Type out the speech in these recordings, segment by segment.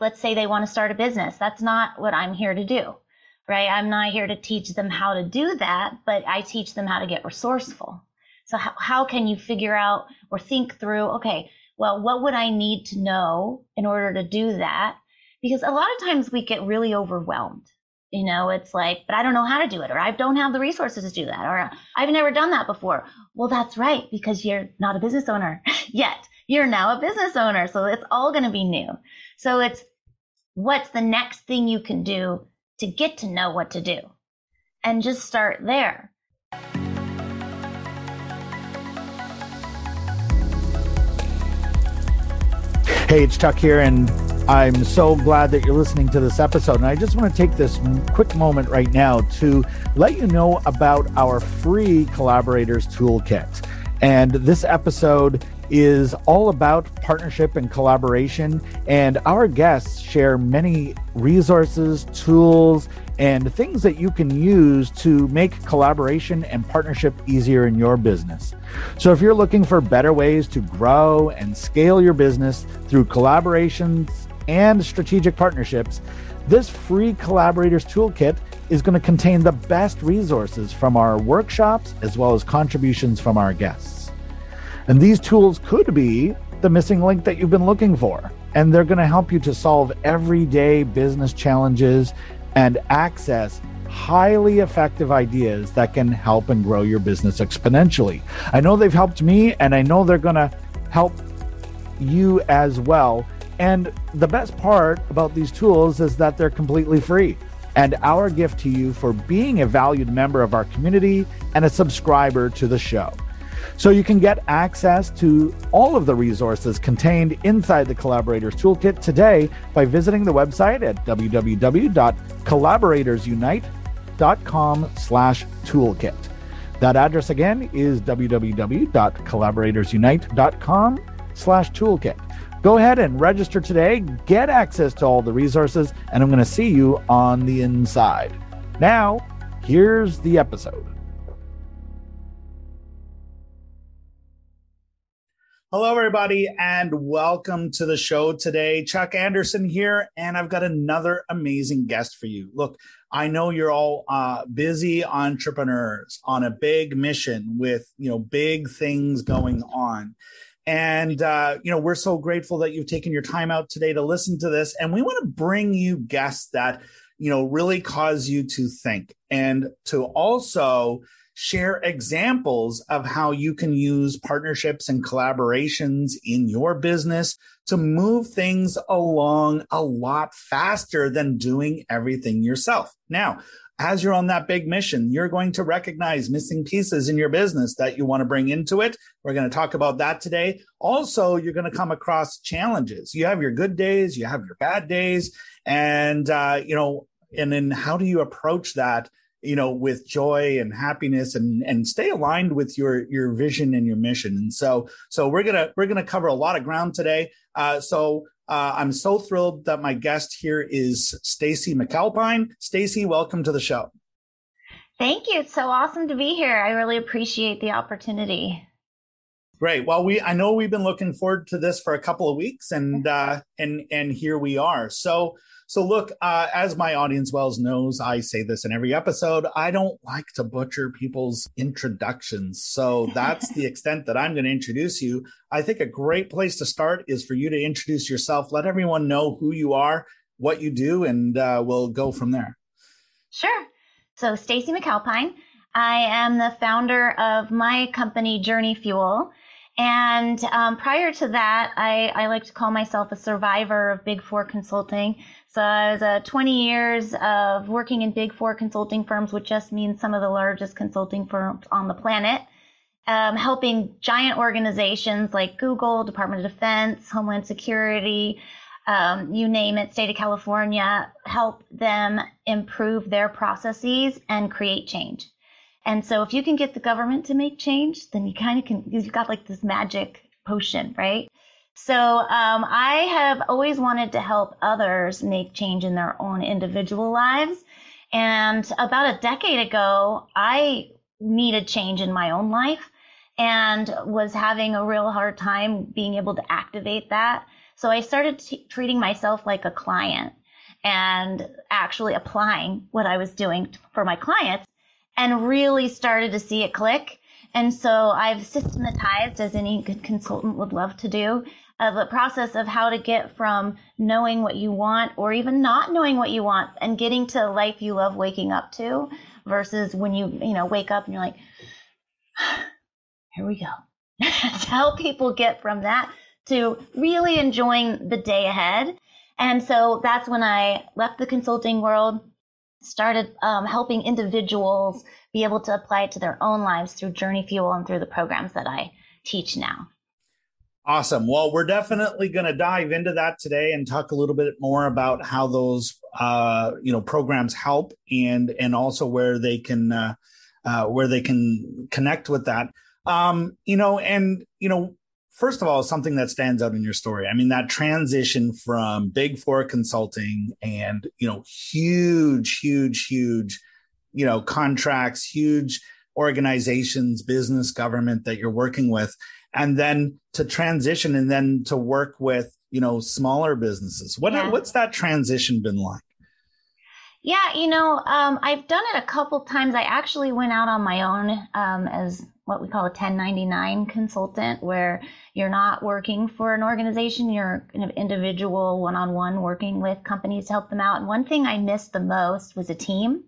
let's say they want to start a business. That's not what I'm here to do, right? I'm not here to teach them how to do that, but I teach them how to get resourceful. So how, how can you figure out or think through, okay, well, what would I need to know in order to do that? Because a lot of times we get really overwhelmed. You know, it's like, but I don't know how to do it, or I don't have the resources to do that, or I've never done that before. Well, that's right, because you're not a business owner yet. You're now a business owner. So it's all going to be new. So it's what's the next thing you can do to get to know what to do and just start there. Hey, it's Chuck here, and I'm so glad that you're listening to this episode. And I just want to take this quick moment right now to let you know about our free collaborators toolkit. And this episode is all about partnership and collaboration. And our guests share many resources, tools, and things that you can use to make collaboration and partnership easier in your business. So, if you're looking for better ways to grow and scale your business through collaborations and strategic partnerships, this free collaborators toolkit is going to contain the best resources from our workshops as well as contributions from our guests. And these tools could be the missing link that you've been looking for. And they're going to help you to solve everyday business challenges and access highly effective ideas that can help and grow your business exponentially. I know they've helped me, and I know they're going to help you as well. And the best part about these tools is that they're completely free. And our gift to you for being a valued member of our community and a subscriber to the show. So you can get access to all of the resources contained inside the Collaborators Toolkit today by visiting the website at www.collaboratorsunite.com slash toolkit. That address again is www.collaboratorsunite.com slash toolkit. Go ahead and register today, get access to all the resources, and I'm going to see you on the inside. Now, here's the episode. Hello, everybody, and welcome to the show today. Chuck Anderson here, and I've got another amazing guest for you. Look, I know you're all uh, busy entrepreneurs on a big mission with you know big things going on, and uh, you know we're so grateful that you've taken your time out today to listen to this, and we want to bring you guests that you know really cause you to think and to also share examples of how you can use partnerships and collaborations in your business to move things along a lot faster than doing everything yourself. Now, as you're on that big mission, you're going to recognize missing pieces in your business that you want to bring into it. We're going to talk about that today. Also, you're going to come across challenges. You have your good days, you have your bad days, and, uh, you know, and then how do you approach that you know with joy and happiness and and stay aligned with your your vision and your mission. And so so we're gonna we're gonna cover a lot of ground today. Uh, so uh, i'm so thrilled that my guest here is stacy mcalpine. Stacy welcome to the show. Thank you. It's so awesome to be here. I really appreciate the opportunity. Great. Well, we I know we've been looking forward to this for a couple of weeks, and uh, and and here we are. So so, look, uh, as my audience well knows, I say this in every episode. I don't like to butcher people's introductions. So, that's the extent that I'm going to introduce you. I think a great place to start is for you to introduce yourself, let everyone know who you are, what you do, and uh, we'll go from there. Sure. So, Stacy McAlpine. I am the founder of my company, Journey Fuel. And um, prior to that, I, I, like to call myself a survivor of Big Four consulting. Uh, 20 years of working in Big Four consulting firms, which just means some of the largest consulting firms on the planet, um, helping giant organizations like Google, Department of Defense, Homeland Security, um, you name it, state of California, help them improve their processes and create change. And so if you can get the government to make change, then you kind of can, you've got like this magic potion, right? So um, I have always wanted to help others make change in their own individual lives. And about a decade ago, I needed change in my own life and was having a real hard time being able to activate that. So I started t- treating myself like a client and actually applying what I was doing for my clients and really started to see it click. And so I've systematized, as any good consultant would love to do, of a process of how to get from knowing what you want or even not knowing what you want and getting to a life you love waking up to versus when you, you know, wake up and you're like, here we go. to help people get from that to really enjoying the day ahead. And so that's when I left the consulting world, started um, helping individuals be able to apply it to their own lives through Journey Fuel and through the programs that I teach now. Awesome. Well, we're definitely going to dive into that today and talk a little bit more about how those uh, you know programs help and and also where they can uh, uh, where they can connect with that. Um, you know, and you know, first of all, something that stands out in your story. I mean, that transition from Big Four consulting and you know, huge, huge, huge, you know, contracts, huge organizations, business, government that you're working with and then to transition and then to work with you know smaller businesses. What yeah. what's that transition been like? Yeah you know um, i've done it a couple times. I actually went out on my own um, as what we call a 1099 consultant where you're not working for an organization. You're an individual one-on-one working with companies to help them out. And one thing i missed the most was a team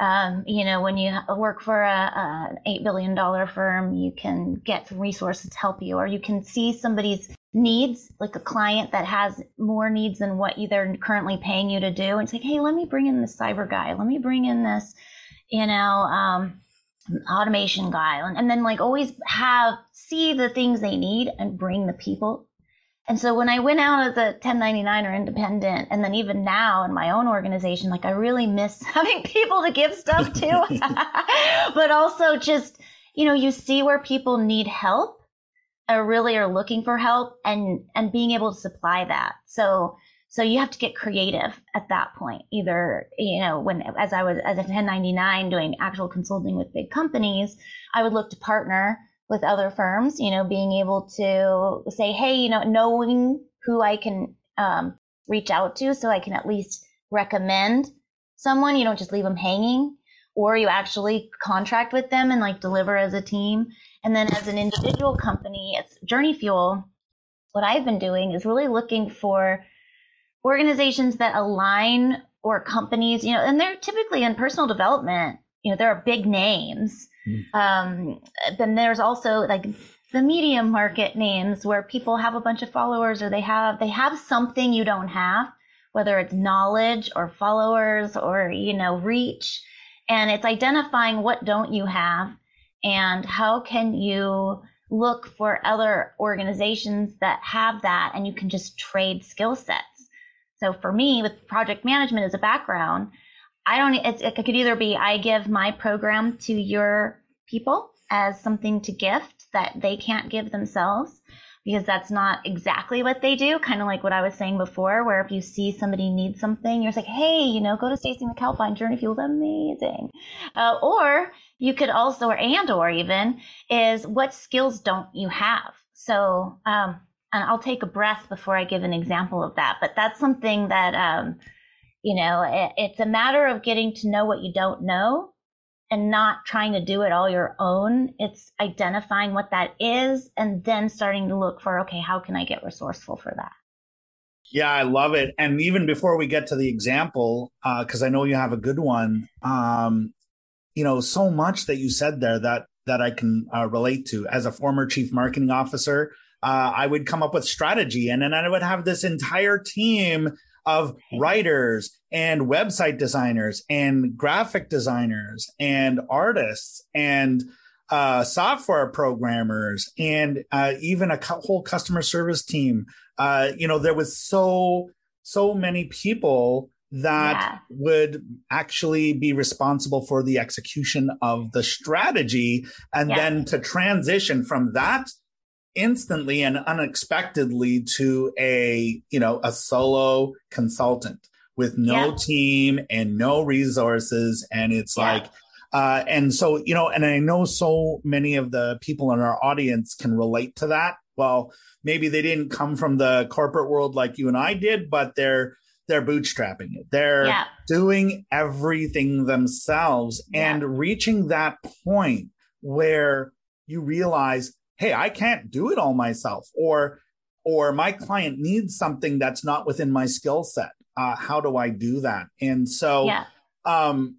um, you know, when you work for a, an eight billion dollar firm, you can get some resources to help you, or you can see somebody's needs, like a client that has more needs than what they're currently paying you to do, and it's like, hey, let me bring in this cyber guy, let me bring in this, you know, um, automation guy, and, and then like always have see the things they need and bring the people and so when I went out as a 1099 or independent, and then even now in my own organization, like I really miss having people to give stuff to, but also just, you know, you see where people need help or really are looking for help and, and being able to supply that. So, so you have to get creative at that point. Either, you know, when, as I was, as a 1099 doing actual consulting with big companies, I would look to partner with other firms, you know, being able to say, hey, you know, knowing who I can um, reach out to so I can at least recommend someone. You don't just leave them hanging, or you actually contract with them and like deliver as a team. And then as an individual company, it's Journey Fuel. What I've been doing is really looking for organizations that align or companies, you know, and they're typically in personal development, you know, there are big names Mm. Um, then there's also like the medium market names where people have a bunch of followers or they have they have something you don't have, whether it's knowledge or followers or you know reach, and it's identifying what don't you have and how can you look for other organizations that have that and you can just trade skill sets. So for me, with project management as a background, I don't, it could either be I give my program to your people as something to gift that they can't give themselves because that's not exactly what they do. Kind of like what I was saying before, where if you see somebody needs something, you're like, hey, you know, go to Stacy McAlpine Journey Fuel's amazing. Uh, or you could also, or and or even, is what skills don't you have? So, um, and I'll take a breath before I give an example of that. But that's something that um, you know, it, it's a matter of getting to know what you don't know and not trying to do it all your own. It's identifying what that is and then starting to look for, okay, how can I get resourceful for that? Yeah, I love it. And even before we get to the example, because uh, I know you have a good one, um, you know, so much that you said there that that I can uh, relate to. As a former chief marketing officer, uh, I would come up with strategy, and then I would have this entire team of writers and website designers and graphic designers and artists and uh, software programmers and uh, even a whole customer service team. Uh, you know, there was so so many people that yeah. would actually be responsible for the execution of the strategy and yeah. then to transition from that instantly and unexpectedly to a you know a solo consultant with no yeah. team and no resources and it's yeah. like uh, and so you know and i know so many of the people in our audience can relate to that well, maybe they didn't come from the corporate world like you and I did, but they're they're bootstrapping it. They're yeah. doing everything themselves and reaching that point where you realize, hey, I can't do it all myself, or or my client needs something that's not within my skill set. Uh, how do I do that? And so, yeah. um,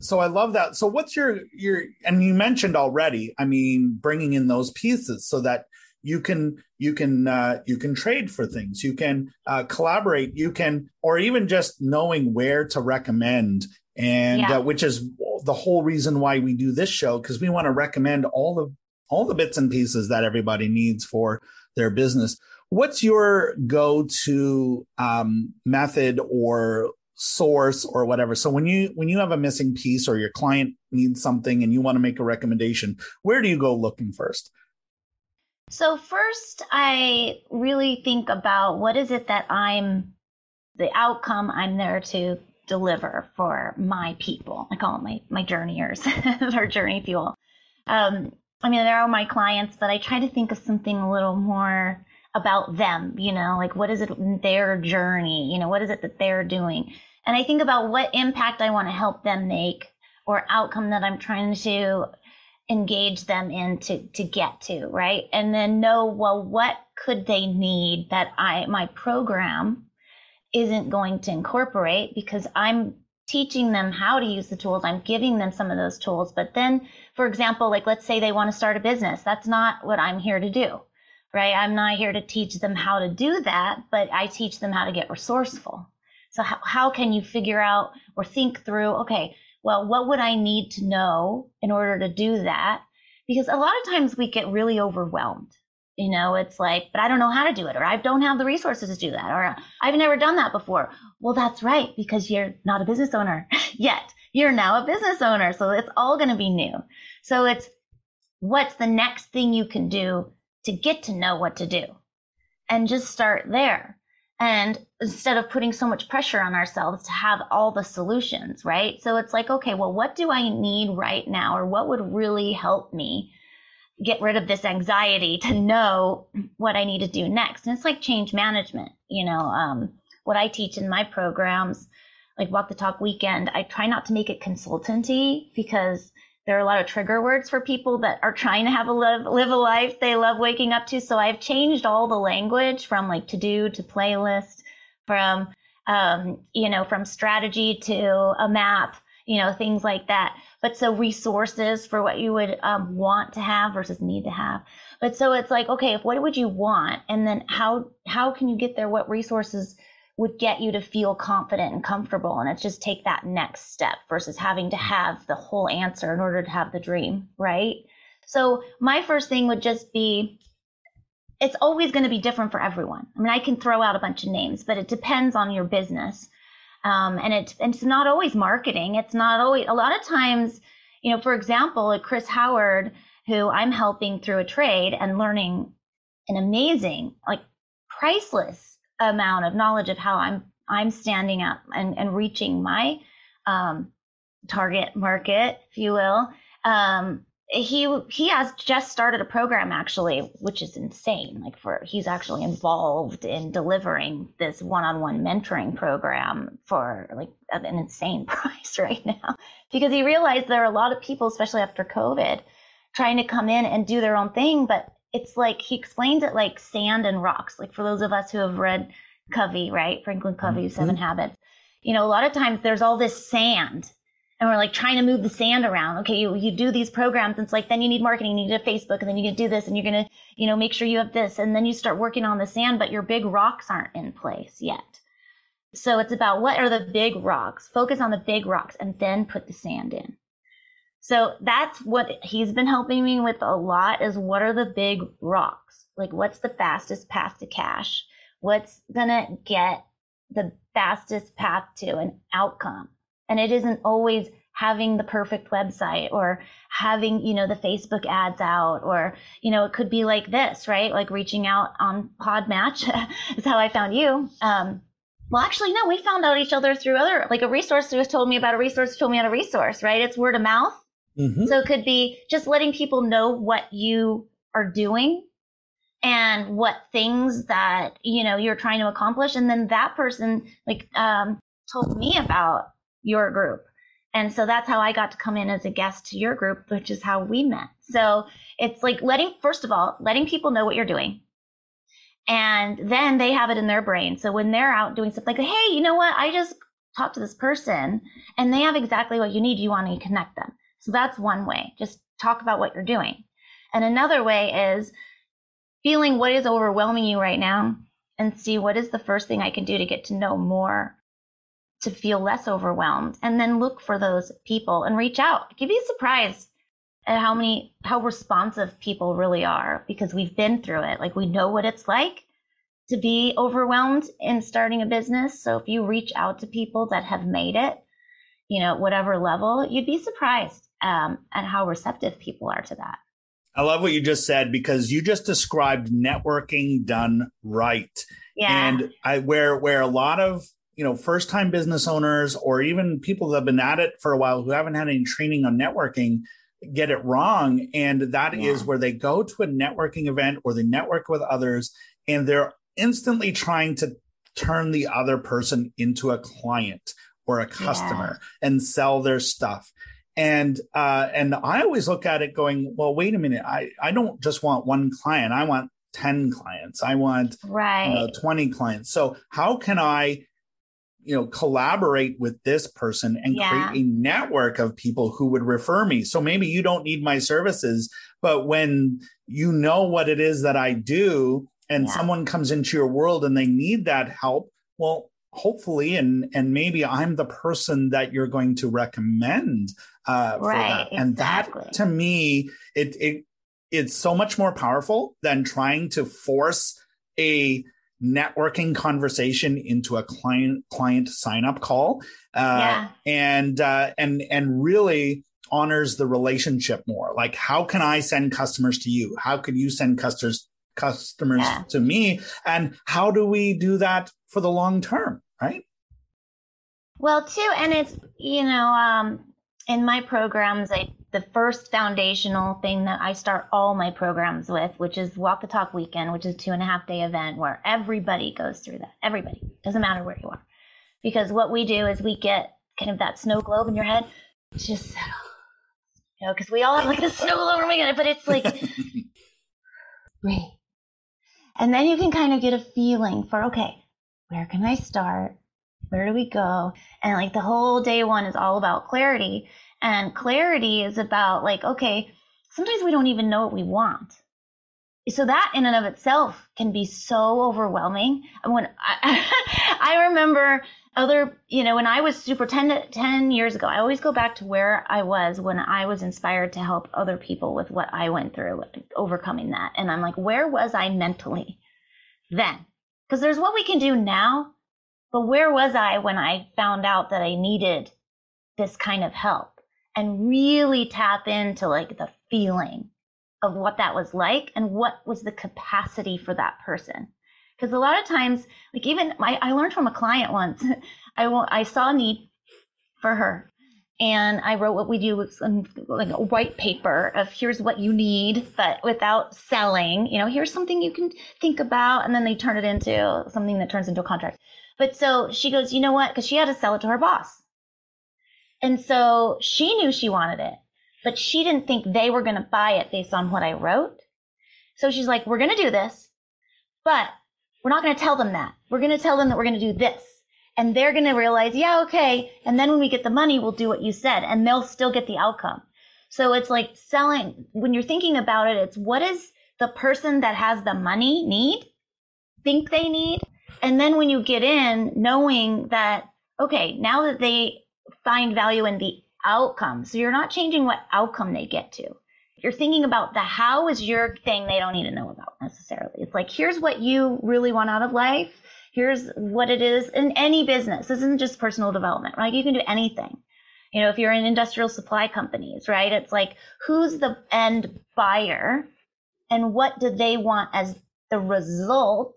so I love that. So what's your your and you mentioned already, I mean, bringing in those pieces so that you can you can uh, you can trade for things, you can uh, collaborate, you can or even just knowing where to recommend and yeah. uh, which is the whole reason why we do this show because we want to recommend all the all the bits and pieces that everybody needs for their business. What's your go-to um, method or source or whatever. So when you when you have a missing piece or your client needs something and you want to make a recommendation, where do you go looking first? So first I really think about what is it that I'm the outcome I'm there to deliver for my people. I call it my my journeyers or journey fuel. Um, I mean, there are all my clients, but I try to think of something a little more about them, you know, like what is it their journey, you know, what is it that they're doing? And I think about what impact I want to help them make or outcome that I'm trying to engage them in to, to get to, right? And then know, well, what could they need that I, my program isn't going to incorporate because I'm teaching them how to use the tools. I'm giving them some of those tools. But then, for example, like let's say they want to start a business. That's not what I'm here to do right? I'm not here to teach them how to do that, but I teach them how to get resourceful. So how, how can you figure out or think through, okay, well, what would I need to know in order to do that? Because a lot of times we get really overwhelmed. You know, it's like, but I don't know how to do it, or I don't have the resources to do that, or I've never done that before. Well, that's right, because you're not a business owner yet. You're now a business owner. So it's all going to be new. So it's what's the next thing you can do to get to know what to do and just start there. And instead of putting so much pressure on ourselves to have all the solutions, right? So it's like, okay, well, what do I need right now? Or what would really help me get rid of this anxiety to know what I need to do next? And it's like change management, you know, um, what I teach in my programs, like Walk the Talk Weekend, I try not to make it consultancy because there are a lot of trigger words for people that are trying to have a live, live a life they love waking up to. So I've changed all the language from like to do to playlist, from um, you know, from strategy to a map, you know, things like that. But so resources for what you would um, want to have versus need to have. But so it's like, okay, if what would you want, and then how how can you get there? What resources would get you to feel confident and comfortable. And it's just take that next step versus having to have the whole answer in order to have the dream, right? So my first thing would just be it's always going to be different for everyone. I mean, I can throw out a bunch of names, but it depends on your business. Um, and it's, it's not always marketing. It's not always, a lot of times, you know, for example, Chris Howard, who I'm helping through a trade and learning an amazing, like priceless amount of knowledge of how I'm I'm standing up and, and reaching my um, target market, if you will. Um, he he has just started a program actually, which is insane. Like for he's actually involved in delivering this one-on-one mentoring program for like an insane price right now because he realized there are a lot of people, especially after COVID, trying to come in and do their own thing, but it's like he explains it like sand and rocks. Like for those of us who have read Covey, right? Franklin Covey, mm-hmm. Seven Habits. You know, a lot of times there's all this sand and we're like trying to move the sand around. Okay, you, you do these programs. And it's like, then you need marketing, you need a Facebook, and then you do this, and you're to, you know, make sure you have this. And then you start working on the sand, but your big rocks aren't in place yet. So it's about what are the big rocks? Focus on the big rocks and then put the sand in. So that's what he's been helping me with a lot is what are the big rocks? Like what's the fastest path to cash? What's to get the fastest path to an outcome? And it isn't always having the perfect website or having, you know, the Facebook ads out or, you know, it could be like this, right? Like reaching out on Podmatch is how I found you. Um, well, actually, no, we found out each other through other, like a resource who has told me about a resource, told me about a resource, right? It's word of mouth. Mm-hmm. So it could be just letting people know what you are doing and what things that, you know, you're trying to accomplish. And then that person like, um, told me about your group. And so that's how I got to come in as a guest to your group, which is how we met. So it's like letting, first of all, letting people know what you're doing. And then they have it in their brain. So when they're out doing stuff like, hey, you know what? I just talked to this person and they have exactly what you need. You want to connect them. So that's one way. Just talk about what you're doing. And another way is feeling what is overwhelming you right now and see what is the first thing I can do to get to know more to feel less overwhelmed and then look for those people and reach out. You'd be surprised at how many, how responsive people really are because we've been through it. Like we know what it's like to be overwhelmed in starting a business. So if you reach out to people that have made it, you know, whatever level, you'd be surprised um, at how receptive people are to that. I love what you just said because you just described networking done right. Yeah. And I where where a lot of you know, first time business owners or even people that have been at it for a while who haven't had any training on networking get it wrong. And that yeah. is where they go to a networking event or they network with others and they're instantly trying to turn the other person into a client or a customer yeah. and sell their stuff. And uh, and I always look at it going, well, wait a minute, I, I don't just want one client. I want 10 clients. I want right. You know, 20 clients. So how can I you know collaborate with this person and yeah. create a network of people who would refer me so maybe you don't need my services but when you know what it is that i do and yeah. someone comes into your world and they need that help well hopefully and and maybe i'm the person that you're going to recommend uh, for right, that and exactly. that to me it it it's so much more powerful than trying to force a networking conversation into a client client sign up call uh, yeah. and uh, and and really honors the relationship more like how can i send customers to you how could you send customers customers yeah. to me and how do we do that for the long term right well too and it's you know um in my programs i the first foundational thing that I start all my programs with, which is Walk the Talk Weekend, which is two and a half day event where everybody goes through that. Everybody. Doesn't matter where you are. Because what we do is we get kind of that snow globe in your head, just settle. You know, because we all have like the snow globe in my head, but it's like breathe. And then you can kind of get a feeling for, okay, where can I start? Where do we go? And like the whole day one is all about clarity. And clarity is about like, okay, sometimes we don't even know what we want. So that in and of itself can be so overwhelming. When I, I remember other, you know, when I was super 10, 10 years ago, I always go back to where I was when I was inspired to help other people with what I went through, overcoming that. And I'm like, where was I mentally then? Because there's what we can do now, but where was I when I found out that I needed this kind of help? And really tap into like the feeling of what that was like and what was the capacity for that person. Because a lot of times, like even my, I learned from a client once, I, I saw a need for her and I wrote what we do with some, like a white paper of here's what you need, but without selling, you know, here's something you can think about. And then they turn it into something that turns into a contract. But so she goes, you know what? Cause she had to sell it to her boss. And so she knew she wanted it, but she didn't think they were going to buy it based on what I wrote. So she's like, we're going to do this, but we're not going to tell them that. We're going to tell them that we're going to do this. And they're going to realize, yeah, okay. And then when we get the money, we'll do what you said and they'll still get the outcome. So it's like selling, when you're thinking about it, it's what does the person that has the money need, think they need? And then when you get in, knowing that, okay, now that they find value in the outcome. So you're not changing what outcome they get to. You're thinking about the how is your thing they don't need to know about necessarily. It's like, here's what you really want out of life. Here's what it is in any business. This isn't just personal development, right? You can do anything. You know, if you're in industrial supply companies, right? It's like, who's the end buyer and what do they want as the result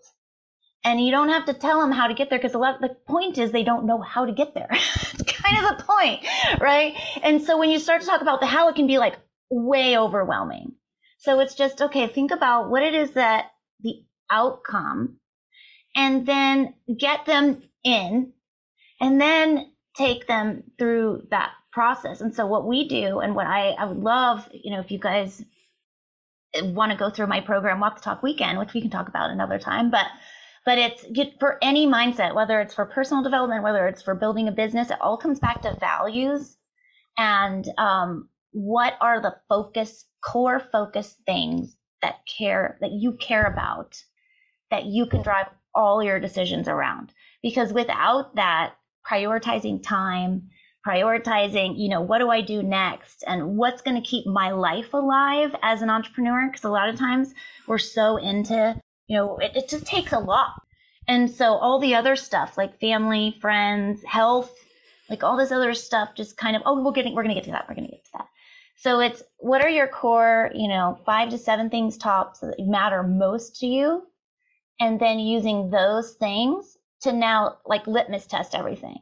and you don't have to tell them how to get there because a lot the point is they don't know how to get there. kind of the point, right? And so when you start to talk about the how, it can be like way overwhelming. So it's just okay. Think about what it is that the outcome and then get them in and then take them through that process. And so what we do and what I, I would love, you know, if you guys want to go through my program, Walk the Talk Weekend, which we can talk about another time, but but it's for any mindset, whether it's for personal development, whether it's for building a business, it all comes back to values and um, what are the focus, core focus things that care, that you care about, that you can drive all your decisions around. Because without that, prioritizing time, prioritizing, you know, what do I do next and what's going to keep my life alive as an entrepreneur? Because a lot of times we're so into, you know, it, it just takes a lot. And so all the other stuff like family, friends, health, like all this other stuff just kind of, oh, we're getting, we're going to get to that. We're going to get to that. So it's what are your core, you know, five to seven things tops that matter most to you? And then using those things to now like litmus test everything.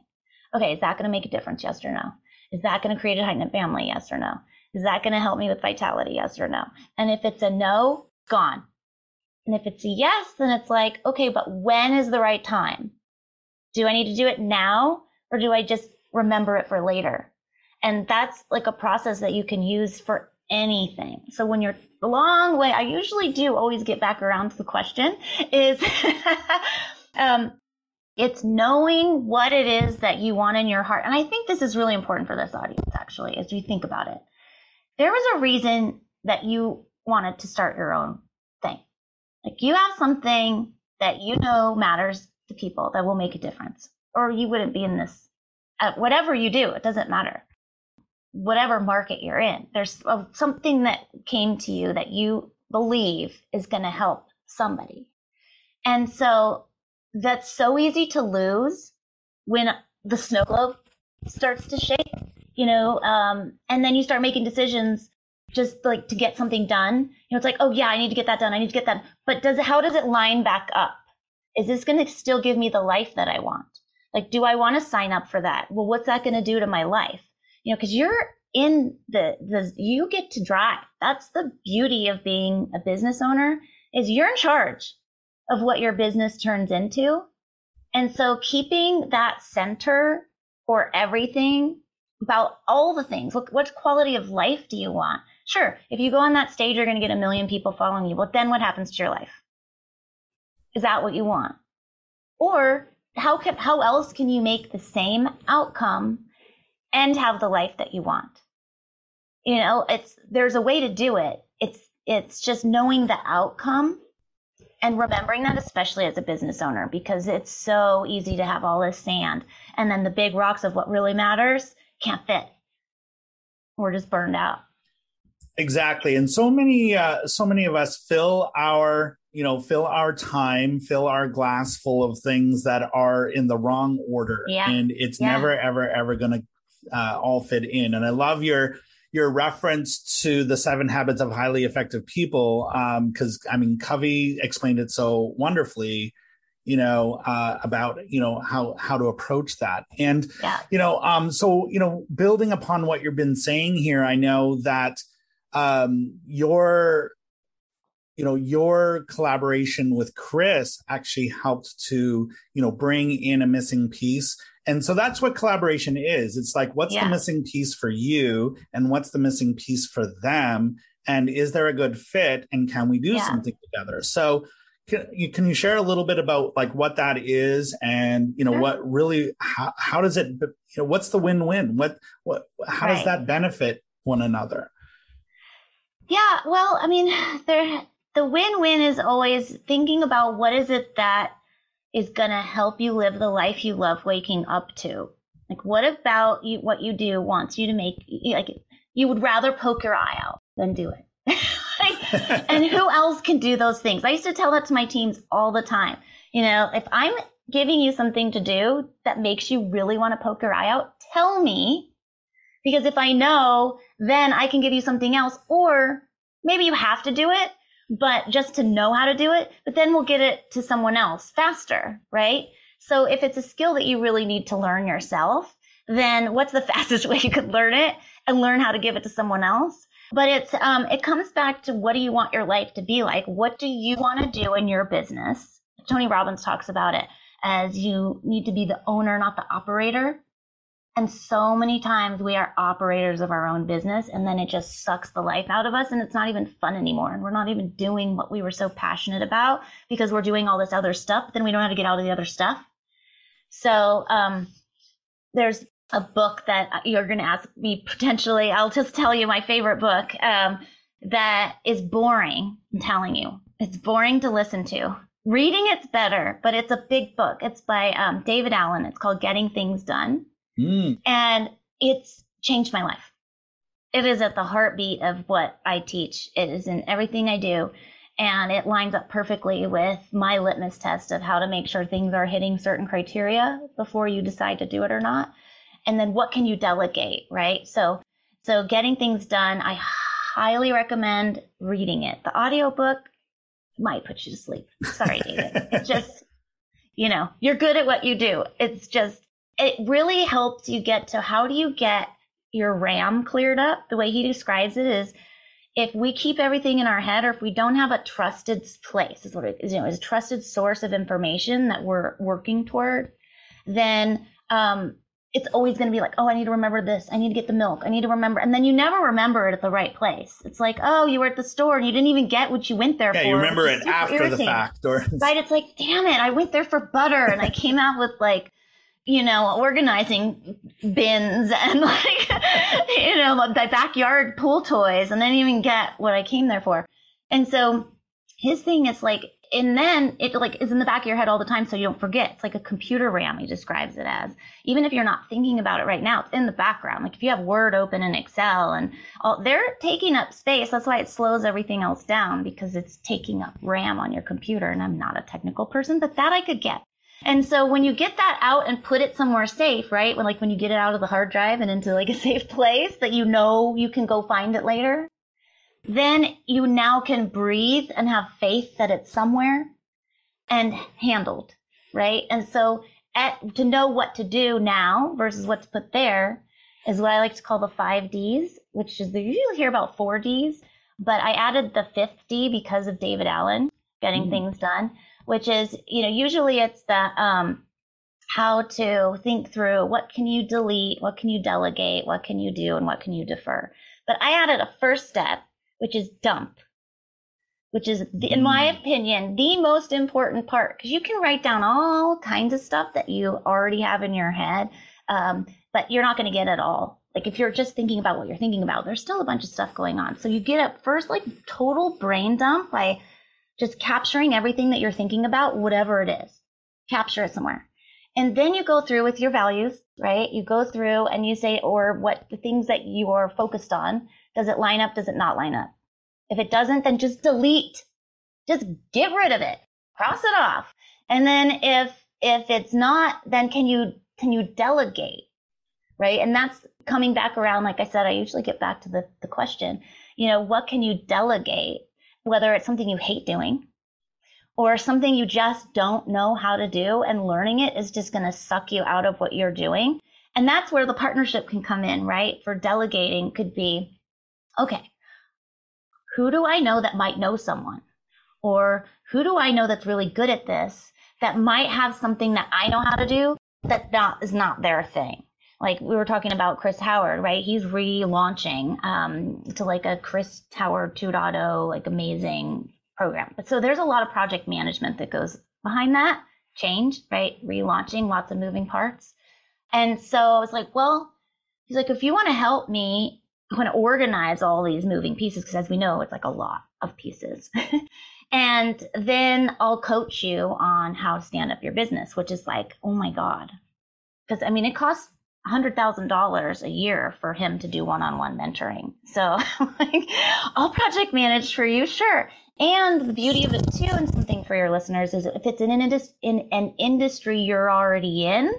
Okay, is that going to make a difference? Yes or no? Is that going to create a tight knit family? Yes or no? Is that going to help me with vitality? Yes or no? And if it's a no, gone. And if it's a yes, then it's like, okay, but when is the right time? Do I need to do it now or do I just remember it for later? And that's like a process that you can use for anything. So when you're a long way, I usually do always get back around to the question is, um, it's knowing what it is that you want in your heart. And I think this is really important for this audience, actually, as you think about it. There was a reason that you wanted to start your own. Like you have something that you know matters to people that will make a difference, or you wouldn't be in this. Uh, whatever you do, it doesn't matter. Whatever market you're in, there's something that came to you that you believe is going to help somebody. And so that's so easy to lose when the snow globe starts to shake, you know, um, and then you start making decisions just like to get something done. You know, it's like, oh yeah, I need to get that done. I need to get that. But does it, how does it line back up? Is this going to still give me the life that I want? Like, do I want to sign up for that? Well, what's that going to do to my life? You know, cause you're in the, the, you get to drive. That's the beauty of being a business owner is you're in charge of what your business turns into. And so keeping that center for everything about all the things. Look, what quality of life do you want? Sure, if you go on that stage, you're going to get a million people following you. But then what happens to your life? Is that what you want? Or how can, how else can you make the same outcome and have the life that you want? You know, it's, there's a way to do it. It's, it's just knowing the outcome and remembering that especially as a business owner because it's so easy to have all this sand and then the big rocks of what really matters can't fit we're just burned out exactly and so many uh, so many of us fill our you know fill our time fill our glass full of things that are in the wrong order yeah. and it's yeah. never ever ever gonna uh, all fit in and i love your your reference to the seven habits of highly effective people because um, i mean covey explained it so wonderfully you know uh, about you know how how to approach that and yeah. you know um so you know building upon what you've been saying here i know that um your you know your collaboration with chris actually helped to you know bring in a missing piece and so that's what collaboration is. It's like, what's yeah. the missing piece for you and what's the missing piece for them? And is there a good fit? And can we do yeah. something together? So can you, can you share a little bit about like what that is and, you know, sure. what really, how, how does it, you know, what's the win-win? What, what, how right. does that benefit one another? Yeah. Well, I mean, there, the win-win is always thinking about what is it that is going to help you live the life you love waking up to. Like, what about you, what you do wants you to make, like, you would rather poke your eye out than do it. like, and who else can do those things? I used to tell that to my teams all the time. You know, if I'm giving you something to do that makes you really want to poke your eye out, tell me. Because if I know, then I can give you something else. Or maybe you have to do it, but just to know how to do it, but then we'll get it to someone else faster, right? So if it's a skill that you really need to learn yourself, then what's the fastest way you could learn it and learn how to give it to someone else? But it's um, it comes back to what do you want your life to be like? What do you want to do in your business? Tony Robbins talks about it as you need to be the owner, not the operator. And so many times we are operators of our own business and then it just sucks the life out of us and it's not even fun anymore. And we're not even doing what we were so passionate about because we're doing all this other stuff, then we don't know how to get out of the other stuff. So, um, there's a book that you're going to ask me potentially. I'll just tell you my favorite book, um, that is boring. I'm telling you, it's boring to listen to. Reading it's better, but it's a big book. It's by um, David Allen. It's called Getting Things Done Mm. And it's changed my life. It is at the heartbeat of what I teach. It is in everything I do. And it lines up perfectly with my litmus test of how to make sure things are hitting certain criteria before you decide to do it or not. And then what can you delegate, right? So, so getting things done, I highly recommend reading it. The audiobook might put you to sleep. Sorry, David. just, you know, you're good at what you do. It's just it really helps you get to how do you get your RAM cleared up? The way he describes it is if we keep everything in our head or if we don't have a trusted place, is what it is, you know, is a trusted source of information that we're working toward, then um, it's always going to be like, oh, I need to remember this. I need to get the milk. I need to remember. And then you never remember it at the right place. It's like, oh, you were at the store and you didn't even get what you went there yeah, for. you remember it after irritating. the fact. Or... Right. It's like, damn it. I went there for butter and I came out with like you know, organizing bins and like, you know, my backyard pool toys and I didn't even get what I came there for. And so his thing is like, and then it like is in the back of your head all the time so you don't forget. It's like a computer RAM, he describes it as. Even if you're not thinking about it right now, it's in the background. Like if you have Word open in Excel and all, they're taking up space. That's why it slows everything else down because it's taking up RAM on your computer. And I'm not a technical person, but that I could get. And so when you get that out and put it somewhere safe, right? When like when you get it out of the hard drive and into like a safe place that you know you can go find it later, then you now can breathe and have faith that it's somewhere and handled, right? And so at, to know what to do now versus what to put there is what I like to call the five D's, which is they usually hear about four D's, but I added the fifth D because of David Allen getting mm. things done which is, you know, usually it's the um, how to think through what can you delete, what can you delegate, what can you do, and what can you defer. But I added a first step, which is dump, which is, the, in my mm. opinion, the most important part because you can write down all kinds of stuff that you already have in your head, um, but you're not going to get it all. Like if you're just thinking about what you're thinking about, there's still a bunch of stuff going on. So you get up first, like total brain dump by just capturing everything that you're thinking about, whatever it is. Capture it somewhere. And then you go through with your values, right? You go through and you say, or what the things that you are focused on, does it line up? Does it not line up? If it doesn't, then just delete. Just get rid of it. Cross it off. And then if, if it's not, then can you, can you delegate? Right. And that's coming back around. Like I said, I usually get back to the, the question, you know, what can you delegate? Whether it's something you hate doing or something you just don't know how to do and learning it is just going to suck you out of what you're doing. And that's where the partnership can come in, right? For delegating could be, okay, who do I know that might know someone? Or who do I know that's really good at this that might have something that I know how to do that not is not their thing? Like we were talking about Chris Howard, right? He's relaunching um, to like a Chris Howard 2.0, like amazing program. But so there's a lot of project management that goes behind that change, right? Relaunching, lots of moving parts. And so I was like, well, he's like, if you want to help me, I want to organize all these moving pieces because as we know, it's like a lot of pieces. and then I'll coach you on how to stand up your business, which is like, oh my God. Because I mean, it costs $100,000 a year for him to do one-on-one mentoring. So like, I'll project manage for you, sure. And the beauty of it too, and something for your listeners is if it's in an, indus- in an industry you're already in,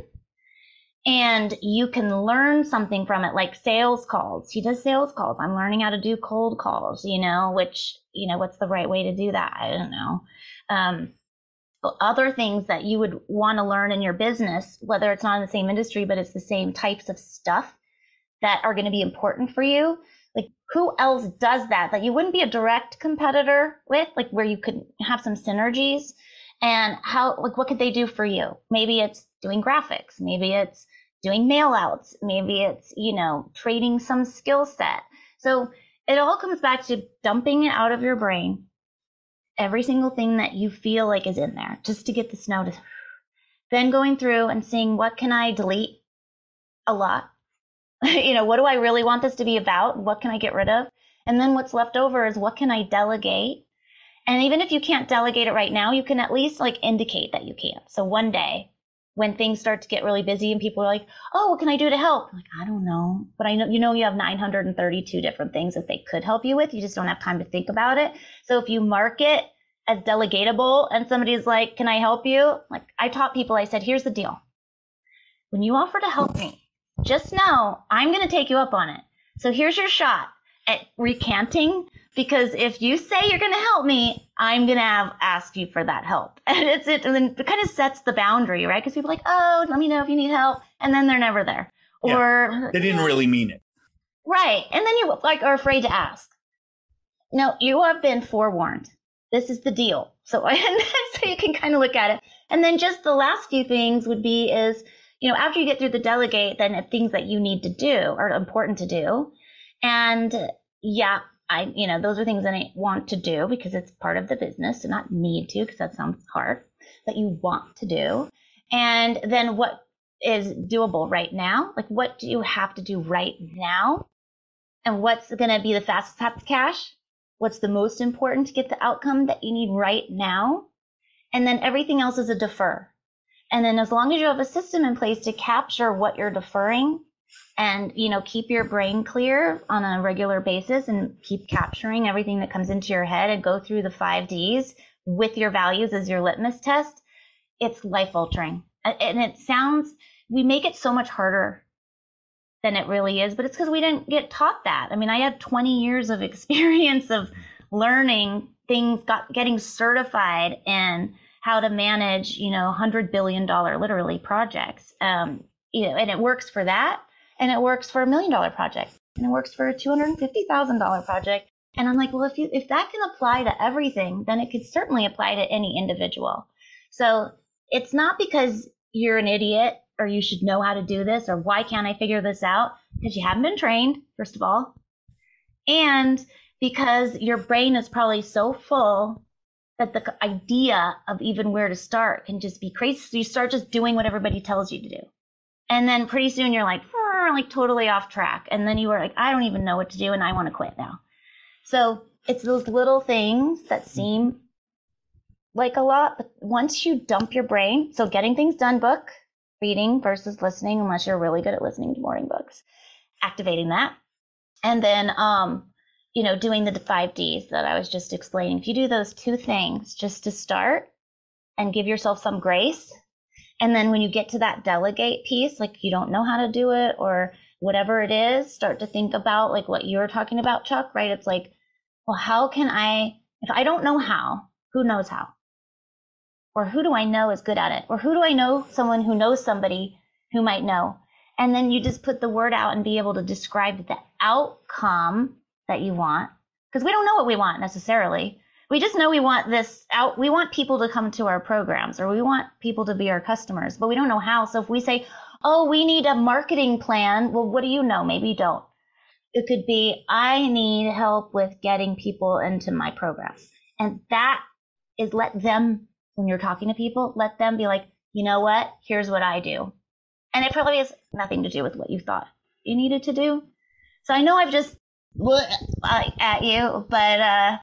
and you can learn something from it, like sales calls. He does sales calls. I'm learning how to do cold calls, you know, which, you know, what's the right way to do that? I don't know. Um, other things that you would want to learn in your business, whether it's not in the same industry, but it's the same types of stuff that are going to be important for you. like who else does that that you wouldn't be a direct competitor with, like where you could have some synergies and how, like, what could they do for you? Maybe it's doing graphics. Maybe it's doing mail outs. Maybe it's, you know, trading some skill set. So it all comes back to dumping it out of your brain. Every single thing that you feel like is in there just to get the snow to then going through and seeing what can I delete a lot. you know, what do I really want this to be about? What can I get rid of? And then what's left over is what can I delegate? And even if you can't delegate it right now, you can at least like indicate that you can. So one day when things start to get really busy and people are like, "Oh, what can I do to help?" I'm like, "I don't know." But I know you know you have 932 different things that they could help you with. You just don't have time to think about it. So if you mark it as delegatable and somebody's like, Can I help you? Like I taught people, I said, Here's the deal. When you offer to help me, just know I'm going to take you up on it. So here's your shot at recanting because if you say you're going to help me, I'm going to have ask you for that help. And it's it, and then it kind of sets the boundary, right? Because people are like, oh, let me know if you need help. And then they're never there. Or they didn't really mean it. Right. And then you like are afraid to ask. No, you have been forewarned this is the deal. So, so you can kind of look at it. And then just the last few things would be is, you know, after you get through the delegate, then things that you need to do are important to do. And yeah, I, you know, those are things that I want to do because it's part of the business and not need to because that sounds hard, that you want to do. And then what is doable right now? Like what do you have to do right now? And what's going to be the fastest path to cash? what's the most important to get the outcome that you need right now. And then everything else is a defer. And then as long as you have a system in place to capture what you're deferring and, you know, keep your brain clear on a regular basis and keep capturing everything that comes into your head and go through the five Ds with your values as your litmus test, it's life altering. And it sounds, we make it so much harder than it really is, but it's because we didn't get taught that. I mean, I had 20 years of experience of learning things, got getting certified in how to manage, you know, hundred billion dollar literally projects. Um, you know, and it works for that, and it works for a million dollar project, and it works for a two hundred and fifty thousand dollar project. And I'm like, well, if you if that can apply to everything, then it could certainly apply to any individual. So it's not because you're an idiot or you should know how to do this or why can't I figure this out? Because you haven't been trained, first of all. And because your brain is probably so full that the idea of even where to start can just be crazy. So you start just doing what everybody tells you to do. And then pretty soon you're like, like totally off track. And then you are like, I don't even know what to do and I want to quit now. So it's those little things that seem like a lot, but once you dump your brain, so getting things done book, reading versus listening, unless you're really good at listening to morning books, activating that. And then, um, you know, doing the five Ds that I was just explaining. If you do those two things just to start and give yourself some grace, and then when you get to that delegate piece, like you don't know how to do it or whatever it is, start to think about like what you're talking about, Chuck, right? It's like, well, how can I, if I don't know how, who knows how? Or who do I know is good at it? Or who do I know someone who knows somebody who might know? And then you just put the word out and be able to describe the outcome that you want. Because we don't know what we want necessarily. We just know we want this out. We want people to come to our programs or we want people to be our customers, but we don't know how. So if we say, Oh, we need a marketing plan. Well, what do you know? Maybe you don't. It could be, I need help with getting people into my programs. And that is let them when you're talking to people, let them be like, you know what? Here's what I do. And it probably has nothing to do with what you thought you needed to do. So I know I've just at you, but uh,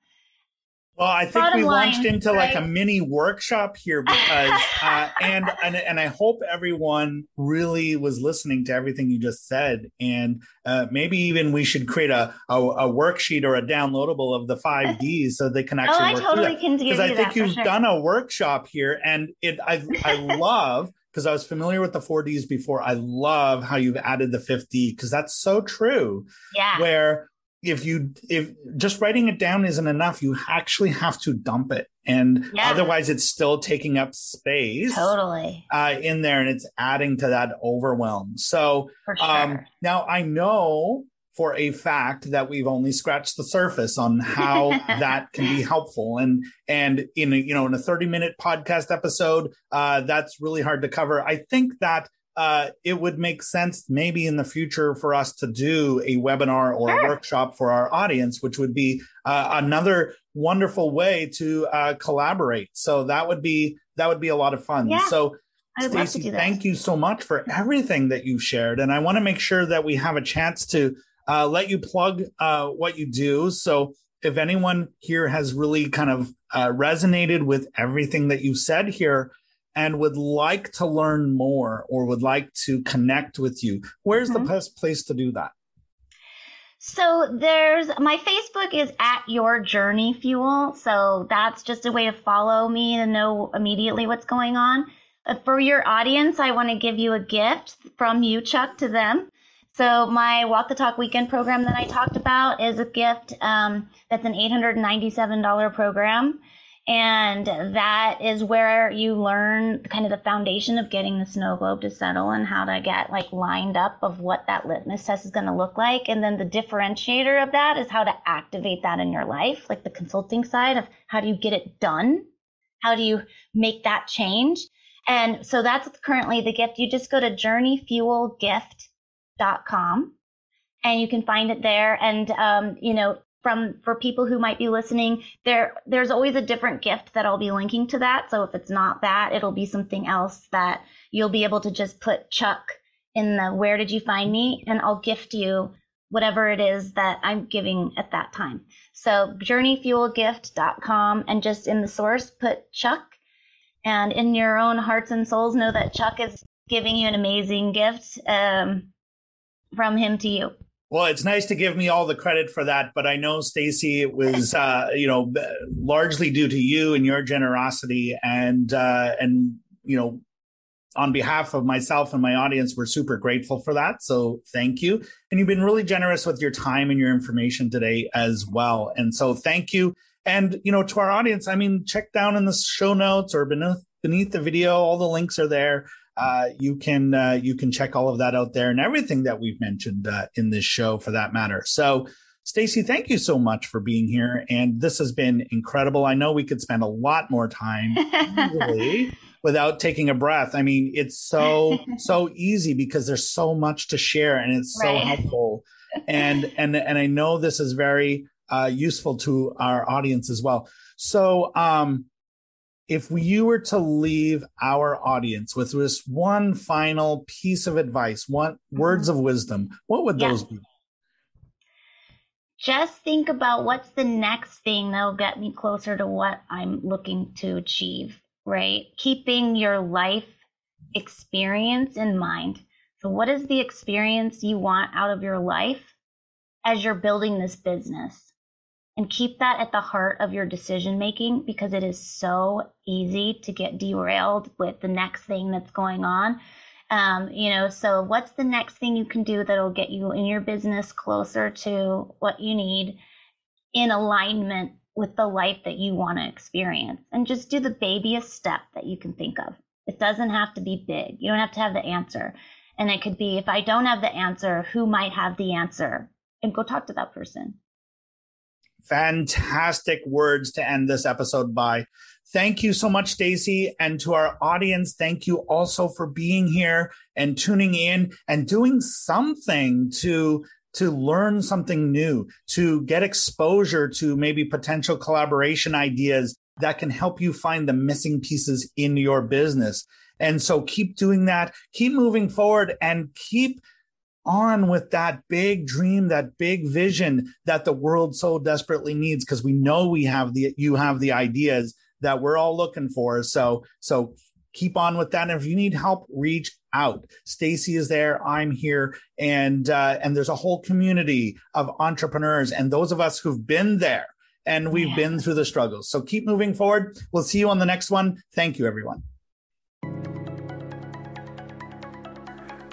well, I think we line, launched into right? like a mini workshop here because, uh, and, and and I hope everyone really was listening to everything you just said, and uh, maybe even we should create a, a, a worksheet or a downloadable of the five Ds so they can actually. Oh, I totally can because I think you've sure. done a workshop here, and it I I love because I was familiar with the four Ds before. I love how you've added the fifth D because that's so true. Yeah, where if you if just writing it down isn't enough you actually have to dump it and yeah. otherwise it's still taking up space totally uh, in there and it's adding to that overwhelm so sure. um, now i know for a fact that we've only scratched the surface on how that can be helpful. And and in a, you know in a 30 minute podcast episode, uh, that's really hard to cover. I think that uh, it would make sense maybe in the future for us to do a webinar or sure. a workshop for our audience, which would be uh, another wonderful way to uh, collaborate. So that would be that would be a lot of fun. Yeah. So Stacy, thank you so much for everything that you've shared. And I want to make sure that we have a chance to uh, let you plug uh, what you do. So if anyone here has really kind of uh, resonated with everything that you said here and would like to learn more or would like to connect with you, where's mm-hmm. the best place to do that? So there's my Facebook is at your journey fuel. So that's just a way to follow me and know immediately what's going on. For your audience, I want to give you a gift from you, Chuck, to them. So my Walk the Talk weekend program that I talked about is a gift. Um, that's an $897 program. And that is where you learn kind of the foundation of getting the snow globe to settle and how to get like lined up of what that litmus test is going to look like. And then the differentiator of that is how to activate that in your life, like the consulting side of how do you get it done? How do you make that change? And so that's currently the gift. You just go to journeyfuelgift.com and you can find it there. And, um, you know, from, for people who might be listening, there, there's always a different gift that I'll be linking to that. So if it's not that, it'll be something else that you'll be able to just put Chuck in the where did you find me? And I'll gift you whatever it is that I'm giving at that time. So journeyfuelgift.com and just in the source, put Chuck and in your own hearts and souls know that Chuck is giving you an amazing gift um, from him to you. Well, it's nice to give me all the credit for that, but I know Stacy, it was uh, you know largely due to you and your generosity, and uh, and you know on behalf of myself and my audience, we're super grateful for that. So thank you, and you've been really generous with your time and your information today as well. And so thank you. And, you know, to our audience, I mean, check down in the show notes or beneath, beneath the video. All the links are there. Uh, you can, uh, you can check all of that out there and everything that we've mentioned, uh, in this show for that matter. So, Stacy, thank you so much for being here. And this has been incredible. I know we could spend a lot more time without taking a breath. I mean, it's so, so easy because there's so much to share and it's so right. helpful. And, and, and I know this is very, uh, useful to our audience as well. So, um, if you were to leave our audience with just one final piece of advice, one mm-hmm. words of wisdom, what would yeah. those be? Just think about what's the next thing that'll get me closer to what I'm looking to achieve, right? Keeping your life experience in mind. So, what is the experience you want out of your life as you're building this business? And keep that at the heart of your decision making because it is so easy to get derailed with the next thing that's going on. Um, you know, so what's the next thing you can do that'll get you in your business closer to what you need in alignment with the life that you want to experience? And just do the babyest step that you can think of. It doesn't have to be big. You don't have to have the answer. And it could be if I don't have the answer, who might have the answer? And go talk to that person fantastic words to end this episode by. Thank you so much, Stacy. And to our audience, thank you also for being here and tuning in and doing something to to learn something new, to get exposure to maybe potential collaboration ideas that can help you find the missing pieces in your business. And so keep doing that, keep moving forward and keep on with that big dream, that big vision that the world so desperately needs because we know we have the you have the ideas that we're all looking for. So so keep on with that. And if you need help, reach out. Stacy is there. I'm here, and uh, and there's a whole community of entrepreneurs and those of us who've been there and we've yeah. been through the struggles. So keep moving forward. We'll see you on the next one. Thank you, everyone.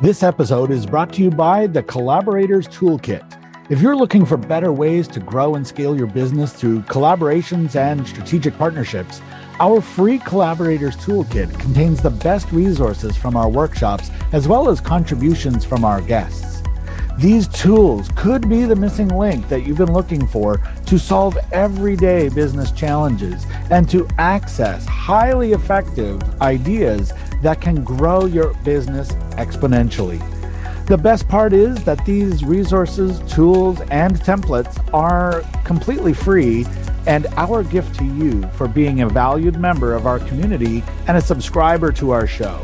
This episode is brought to you by the Collaborators Toolkit. If you're looking for better ways to grow and scale your business through collaborations and strategic partnerships, our free Collaborators Toolkit contains the best resources from our workshops as well as contributions from our guests. These tools could be the missing link that you've been looking for to solve everyday business challenges and to access highly effective ideas that can grow your business exponentially. The best part is that these resources, tools, and templates are completely free and our gift to you for being a valued member of our community and a subscriber to our show.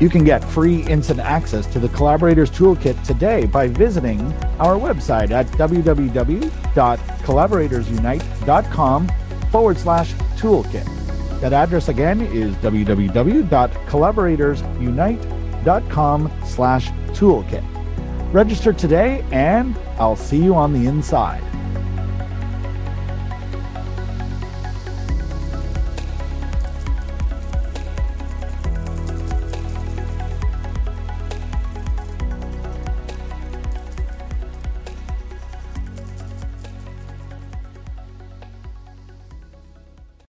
You can get free instant access to the Collaborators Toolkit today by visiting our website at www.collaboratorsunite.com forward slash toolkit. That address again is www.collaboratorsunite.com slash toolkit. Register today and I'll see you on the inside.